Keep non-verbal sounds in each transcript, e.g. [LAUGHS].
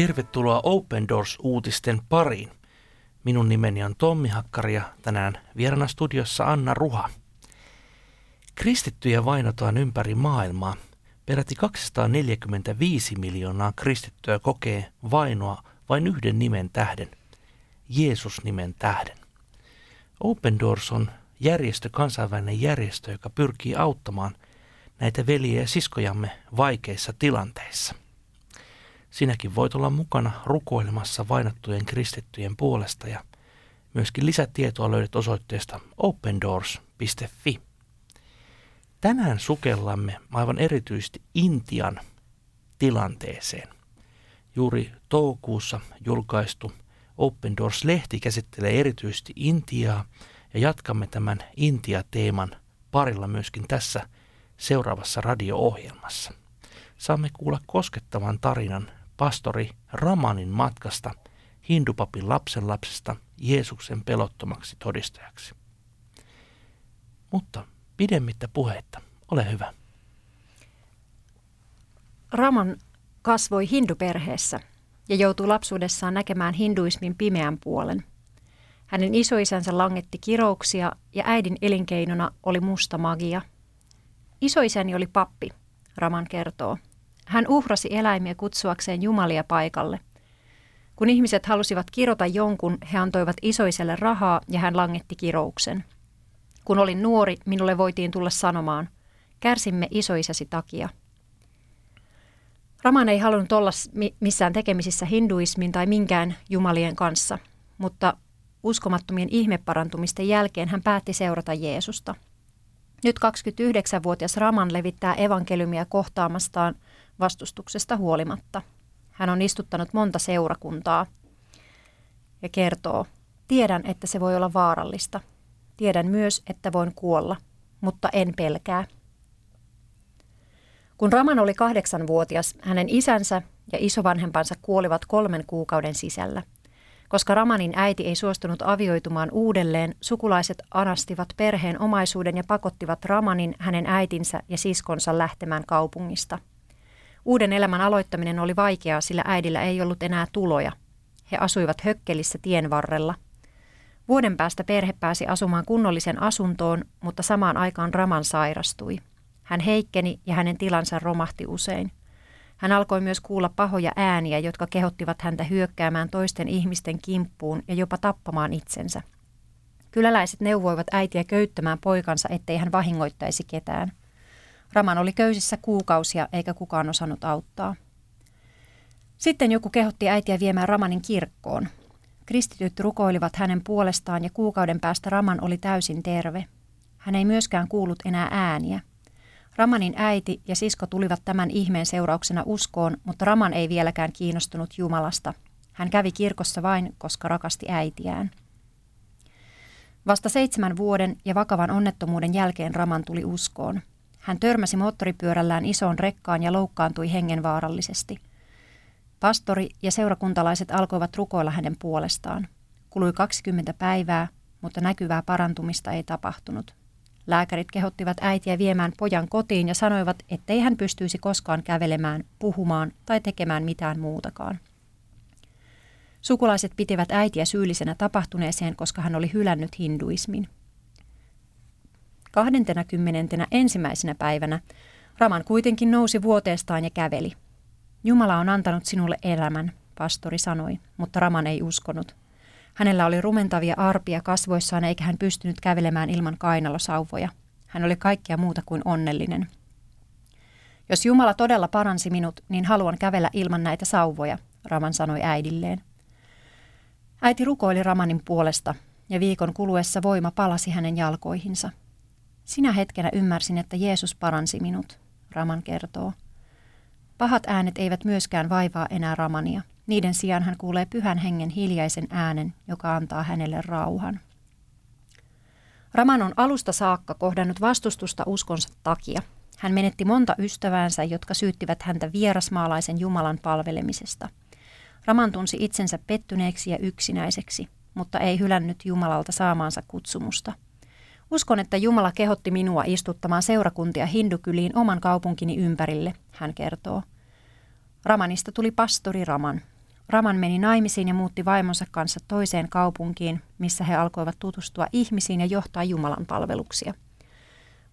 Tervetuloa Open Doors-uutisten pariin. Minun nimeni on Tommi Hakkari ja tänään vierana studiossa Anna Ruha. Kristittyjä vainotaan ympäri maailmaa. Peräti 245 miljoonaa kristittyä kokee vainoa vain yhden nimen tähden, Jeesus-nimen tähden. Open Doors on järjestö, kansainvälinen järjestö, joka pyrkii auttamaan näitä veljiä ja siskojamme vaikeissa tilanteissa. Sinäkin voit olla mukana rukoilemassa vainottujen kristittyjen puolesta ja myöskin lisätietoa löydät osoitteesta opendoors.fi. Tänään sukellamme aivan erityisesti Intian tilanteeseen. Juuri toukokuussa julkaistu Open Doors-lehti käsittelee erityisesti Intiaa ja jatkamme tämän Intia-teeman parilla myöskin tässä seuraavassa radio-ohjelmassa. Saamme kuulla koskettavan tarinan pastori Ramanin matkasta hindupapin lapsenlapsesta Jeesuksen pelottomaksi todistajaksi. Mutta pidemmittä puheitta, ole hyvä. Raman kasvoi hinduperheessä ja joutui lapsuudessaan näkemään hinduismin pimeän puolen. Hänen isoisänsä langetti kirouksia ja äidin elinkeinona oli musta magia. Isoisäni oli pappi, Raman kertoo – hän uhrasi eläimiä kutsuakseen jumalia paikalle. Kun ihmiset halusivat kirota jonkun, he antoivat isoiselle rahaa ja hän langetti kirouksen. Kun olin nuori, minulle voitiin tulla sanomaan, kärsimme isoisäsi takia. Raman ei halunnut olla missään tekemisissä hinduismin tai minkään jumalien kanssa, mutta uskomattomien ihmeparantumisten jälkeen hän päätti seurata Jeesusta. Nyt 29-vuotias Raman levittää evankeliumia kohtaamastaan – vastustuksesta huolimatta. Hän on istuttanut monta seurakuntaa ja kertoo, tiedän, että se voi olla vaarallista. Tiedän myös, että voin kuolla, mutta en pelkää. Kun Raman oli kahdeksanvuotias, hänen isänsä ja isovanhempansa kuolivat kolmen kuukauden sisällä. Koska Ramanin äiti ei suostunut avioitumaan uudelleen, sukulaiset anastivat perheen omaisuuden ja pakottivat Ramanin, hänen äitinsä ja siskonsa lähtemään kaupungista – Uuden elämän aloittaminen oli vaikeaa, sillä äidillä ei ollut enää tuloja. He asuivat hökkelissä tien varrella. Vuoden päästä perhe pääsi asumaan kunnolliseen asuntoon, mutta samaan aikaan Raman sairastui. Hän heikkeni ja hänen tilansa romahti usein. Hän alkoi myös kuulla pahoja ääniä, jotka kehottivat häntä hyökkäämään toisten ihmisten kimppuun ja jopa tappamaan itsensä. Kyläläiset neuvoivat äitiä köyttämään poikansa, ettei hän vahingoittaisi ketään. Raman oli köysissä kuukausia eikä kukaan osannut auttaa. Sitten joku kehotti äitiä viemään Ramanin kirkkoon. Kristityt rukoilivat hänen puolestaan ja kuukauden päästä Raman oli täysin terve. Hän ei myöskään kuullut enää ääniä. Ramanin äiti ja sisko tulivat tämän ihmeen seurauksena uskoon, mutta Raman ei vieläkään kiinnostunut Jumalasta. Hän kävi kirkossa vain, koska rakasti äitiään. Vasta seitsemän vuoden ja vakavan onnettomuuden jälkeen Raman tuli uskoon. Hän törmäsi moottoripyörällään isoon rekkaan ja loukkaantui hengenvaarallisesti. Pastori ja seurakuntalaiset alkoivat rukoilla hänen puolestaan. Kului 20 päivää, mutta näkyvää parantumista ei tapahtunut. Lääkärit kehottivat äitiä viemään pojan kotiin ja sanoivat, ettei hän pystyisi koskaan kävelemään, puhumaan tai tekemään mitään muutakaan. Sukulaiset pitivät äitiä syyllisenä tapahtuneeseen, koska hän oli hylännyt hinduismin. Kymmenentenä ensimmäisenä päivänä Raman kuitenkin nousi vuoteestaan ja käveli. Jumala on antanut sinulle elämän, pastori sanoi, mutta Raman ei uskonut. Hänellä oli rumentavia arpia kasvoissaan eikä hän pystynyt kävelemään ilman kainalosauvoja. Hän oli kaikkea muuta kuin onnellinen. Jos Jumala todella paransi minut, niin haluan kävellä ilman näitä sauvoja, Raman sanoi äidilleen. Äiti rukoili Ramanin puolesta ja viikon kuluessa voima palasi hänen jalkoihinsa. Sinä hetkenä ymmärsin, että Jeesus paransi minut, Raman kertoo. Pahat äänet eivät myöskään vaivaa enää Ramania. Niiden sijaan hän kuulee pyhän hengen hiljaisen äänen, joka antaa hänelle rauhan. Raman on alusta saakka kohdannut vastustusta uskonsa takia. Hän menetti monta ystäväänsä, jotka syyttivät häntä vierasmaalaisen Jumalan palvelemisesta. Raman tunsi itsensä pettyneeksi ja yksinäiseksi, mutta ei hylännyt Jumalalta saamaansa kutsumusta – Uskon, että Jumala kehotti minua istuttamaan seurakuntia hindukyliin oman kaupunkini ympärille, hän kertoo. Ramanista tuli pastori Raman. Raman meni naimisiin ja muutti vaimonsa kanssa toiseen kaupunkiin, missä he alkoivat tutustua ihmisiin ja johtaa Jumalan palveluksia.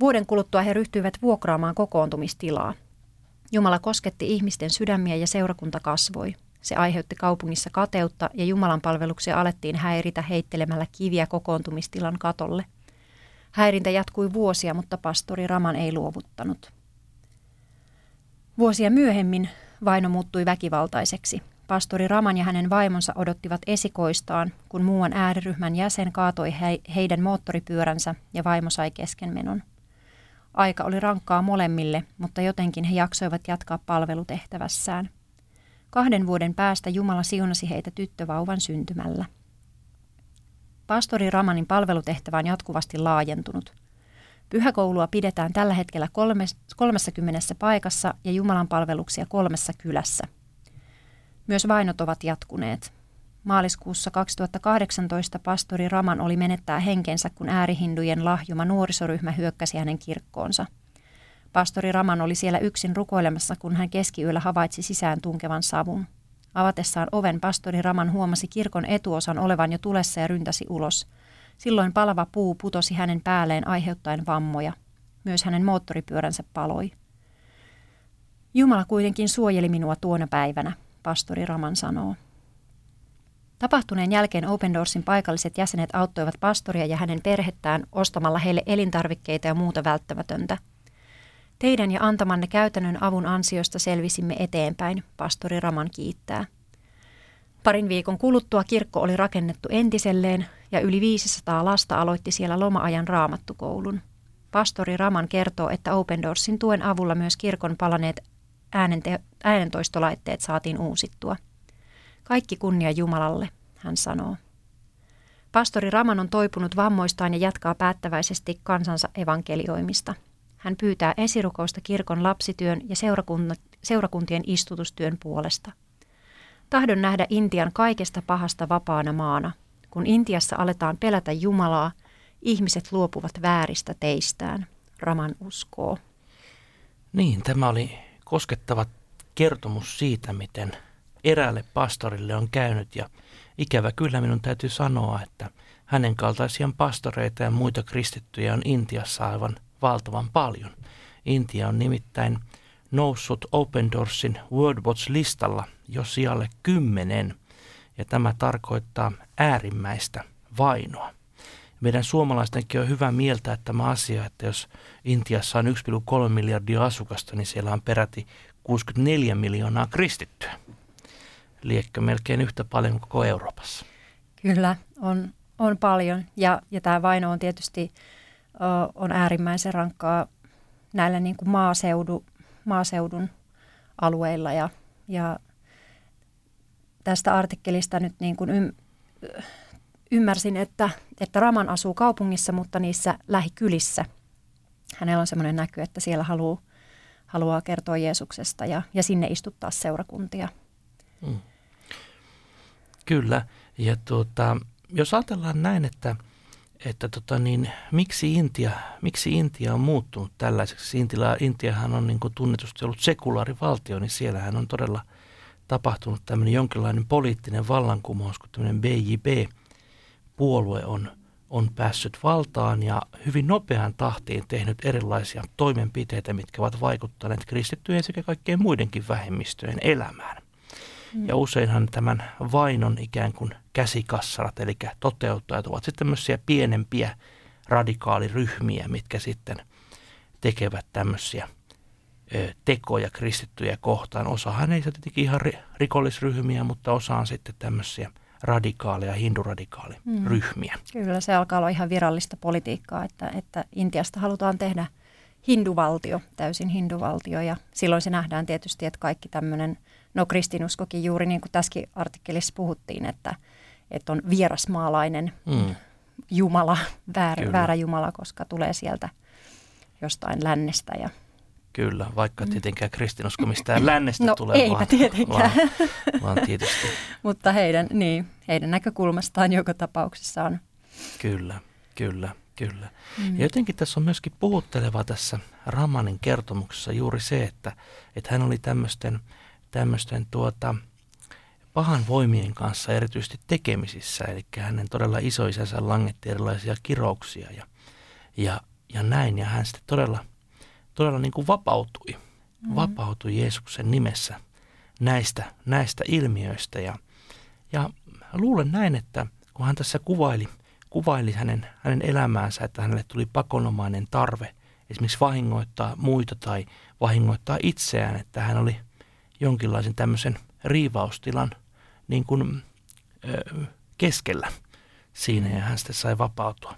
Vuoden kuluttua he ryhtyivät vuokraamaan kokoontumistilaa. Jumala kosketti ihmisten sydämiä ja seurakunta kasvoi. Se aiheutti kaupungissa kateutta ja Jumalan palveluksia alettiin häiritä heittelemällä kiviä kokoontumistilan katolle. Häirintä jatkui vuosia, mutta pastori Raman ei luovuttanut. Vuosia myöhemmin vaino muuttui väkivaltaiseksi. Pastori Raman ja hänen vaimonsa odottivat esikoistaan, kun muuan ääriryhmän jäsen kaatoi he, heidän moottoripyöränsä ja vaimo sai keskenmenon. Aika oli rankkaa molemmille, mutta jotenkin he jaksoivat jatkaa palvelutehtävässään. Kahden vuoden päästä Jumala siunasi heitä tyttövauvan syntymällä. Pastori Ramanin palvelutehtävä on jatkuvasti laajentunut. Pyhäkoulua pidetään tällä hetkellä 30 paikassa ja Jumalan palveluksia kolmessa kylässä. Myös vainot ovat jatkuneet. Maaliskuussa 2018 pastori Raman oli menettää henkensä, kun äärihindujen lahjuma nuorisoryhmä hyökkäsi hänen kirkkoonsa. Pastori Raman oli siellä yksin rukoilemassa, kun hän keskiyöllä havaitsi sisään tunkevan savun. Avatessaan oven pastori Raman huomasi kirkon etuosan olevan jo tulessa ja ryntäsi ulos. Silloin palava puu putosi hänen päälleen aiheuttaen vammoja. Myös hänen moottoripyöränsä paloi. Jumala kuitenkin suojeli minua tuona päivänä, pastori Raman sanoo. Tapahtuneen jälkeen Open Doorsin paikalliset jäsenet auttoivat pastoria ja hänen perhettään ostamalla heille elintarvikkeita ja muuta välttämätöntä. Teidän ja antamanne käytännön avun ansiosta selvisimme eteenpäin, pastori Raman kiittää. Parin viikon kuluttua kirkko oli rakennettu entiselleen ja yli 500 lasta aloitti siellä loma-ajan raamattukoulun. Pastori Raman kertoo, että Open Doorsin tuen avulla myös kirkon palaneet äänente- äänentoistolaitteet saatiin uusittua – kaikki kunnia Jumalalle, hän sanoo. Pastori Raman on toipunut vammoistaan ja jatkaa päättäväisesti kansansa evankelioimista. Hän pyytää esirukousta kirkon lapsityön ja seurakuntien istutustyön puolesta. Tahdon nähdä Intian kaikesta pahasta vapaana maana. Kun Intiassa aletaan pelätä Jumalaa, ihmiset luopuvat vääristä teistään. Raman uskoo. Niin, tämä oli koskettava kertomus siitä, miten eräälle pastorille on käynyt ja ikävä kyllä minun täytyy sanoa, että hänen kaltaisia pastoreita ja muita kristittyjä on Intiassa aivan valtavan paljon. Intia on nimittäin noussut Open Doorsin World Watch-listalla jo sijalle kymmenen, ja tämä tarkoittaa äärimmäistä vainoa. Meidän suomalaistenkin on hyvä mieltä, että tämä asia, että jos Intiassa on 1,3 miljardia asukasta, niin siellä on peräti 64 miljoonaa kristittyä liekkö melkein yhtä paljon kuin koko Euroopassa. Kyllä, on, on paljon. Ja, ja tämä vaino on tietysti on äärimmäisen rankkaa näillä niin kuin maaseudu, maaseudun alueilla. Ja, ja tästä artikkelista nyt niin kuin ym, ymmärsin, että, että Raman asuu kaupungissa, mutta niissä lähikylissä. Hänellä on sellainen näky, että siellä haluaa, haluaa kertoa Jeesuksesta ja, ja sinne istuttaa seurakuntia. Mm. Kyllä, ja tuota, jos ajatellaan näin, että, että tota niin, miksi, Intia, miksi Intia on muuttunut tällaiseksi, Intia, Intiahan on niin kuin tunnetusti ollut sekulaarivaltio, niin siellähän on todella tapahtunut tämmöinen jonkinlainen poliittinen vallankumous, kun tämmöinen BJP-puolue on, on päässyt valtaan ja hyvin nopeaan tahtiin tehnyt erilaisia toimenpiteitä, mitkä ovat vaikuttaneet kristittyjen sekä kaikkien muidenkin vähemmistöjen elämään. Ja useinhan tämän vainon ikään kuin käsikassarat, eli toteuttajat ovat sitten tämmöisiä pienempiä radikaaliryhmiä, mitkä sitten tekevät tämmöisiä tekoja kristittyjä kohtaan. Osahan ei se tietenkin ihan rikollisryhmiä, mutta osa on sitten tämmöisiä radikaaleja, hinduradikaaliryhmiä. Mm. Kyllä se alkaa olla ihan virallista politiikkaa, että, että Intiasta halutaan tehdä hinduvaltio, täysin hinduvaltio ja silloin se nähdään tietysti, että kaikki tämmöinen – No kristinuskokin juuri niin kuin tässäkin artikkelissa puhuttiin, että, että on vierasmaalainen mm. Jumala, väärä, väärä Jumala, koska tulee sieltä jostain lännestä ja Kyllä, vaikka mm. tietenkään kristinusko mistään [LAUGHS] lännestä no, tulee, eipä vaan, tietenkään. Vaan, vaan tietysti. [LAUGHS] Mutta heidän, niin, heidän näkökulmastaan joka tapauksessa on. Kyllä, kyllä, kyllä. Mm. Ja jotenkin tässä on myöskin puhutteleva tässä Ramanin kertomuksessa juuri se, että, että hän oli tämmöisten – tämmöisten tuota, pahan voimien kanssa erityisesti tekemisissä, eli hänen todella isoisänsä langetti erilaisia kirouksia ja, ja, ja näin, ja hän sitten todella, todella niin kuin vapautui, mm. vapautui Jeesuksen nimessä näistä, näistä ilmiöistä, ja, ja luulen näin, että kun hän tässä kuvaili, kuvaili hänen, hänen elämäänsä, että hänelle tuli pakonomainen tarve esimerkiksi vahingoittaa muita tai vahingoittaa itseään, että hän oli jonkinlaisen tämmöisen riivaustilan niin kuin, ö, keskellä siinä ja hän sitten sai vapautua.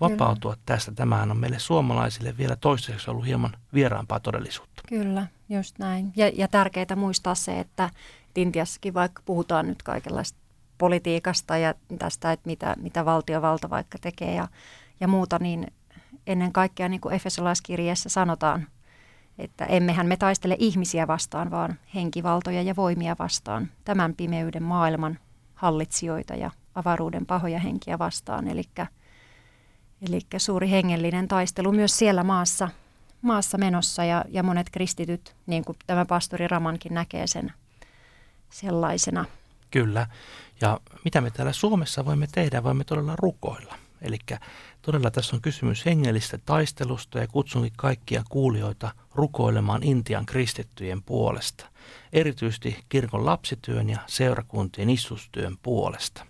Vapautua Kyllä. tästä. Tämähän on meille suomalaisille vielä toistaiseksi ollut hieman vieraampaa todellisuutta. Kyllä, just näin. Ja, ja tärkeää muistaa se, että Intiassakin vaikka puhutaan nyt kaikenlaista politiikasta ja tästä, että mitä, mitä valtiovalta vaikka tekee ja, ja muuta, niin ennen kaikkea niin kuin Efesolaiskirjeessä sanotaan, että emmehän me taistele ihmisiä vastaan, vaan henkivaltoja ja voimia vastaan, tämän pimeyden maailman hallitsijoita ja avaruuden pahoja henkiä vastaan. Eli Eli suuri hengellinen taistelu myös siellä maassa, maassa menossa ja, ja monet kristityt, niin kuin tämä pastori Ramankin näkee sen sellaisena. Kyllä. Ja mitä me täällä Suomessa voimme tehdä? Voimme todella rukoilla. Eli todella tässä on kysymys hengellistä taistelusta ja kutsunkin kaikkia kuulijoita rukoilemaan Intian kristittyjen puolesta, erityisesti kirkon lapsityön ja seurakuntien istustyön puolesta.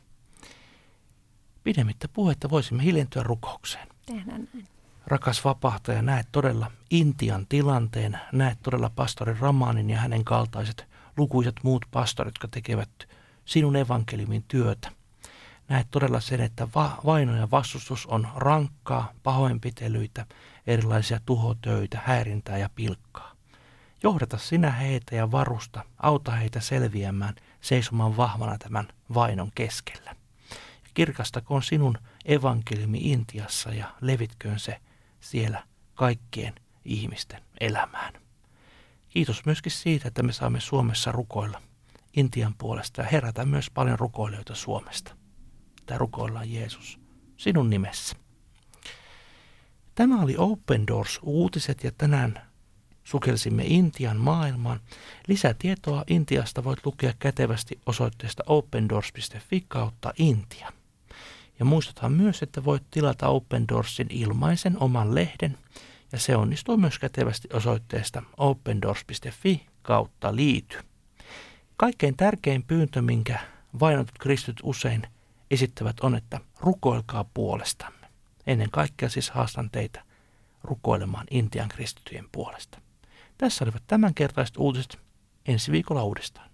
Pidemmittä puhetta voisimme hiljentyä rukoukseen. Tehdään näin. Rakas vapahtaja, näet todella Intian tilanteen, näet todella pastori Ramanin ja hänen kaltaiset lukuiset muut pastorit, jotka tekevät sinun evankeliumin työtä. Näet todella sen, että va- vaino ja vastustus on rankkaa, pahoinpitelyitä, erilaisia tuhotöitä, häirintää ja pilkkaa. Johdata sinä heitä ja varusta, auta heitä selviämään, seisomaan vahvana tämän vainon keskellä. Ja kirkastakoon sinun evankeliumi Intiassa ja levitköön se siellä kaikkien ihmisten elämään. Kiitos myöskin siitä, että me saamme Suomessa rukoilla Intian puolesta ja herätä myös paljon rukoilijoita Suomesta. Tämä rukoillaan Jeesus sinun nimessä. Tämä oli Open Doors uutiset ja tänään sukelsimme Intian maailmaan. Lisätietoa Intiasta voit lukea kätevästi osoitteesta opendoors.fi kautta Intia. Ja muistutan myös, että voit tilata Open Doorsin ilmaisen oman lehden, ja se onnistuu myös kätevästi osoitteesta opendoors.fi kautta liity. Kaikkein tärkein pyyntö, minkä vainotut kristyt usein esittävät on, että rukoilkaa puolestamme. Ennen kaikkea siis haastan teitä rukoilemaan Intian kristittyjen puolesta. Tässä olivat tämänkertaiset uutiset ensi viikolla uudestaan.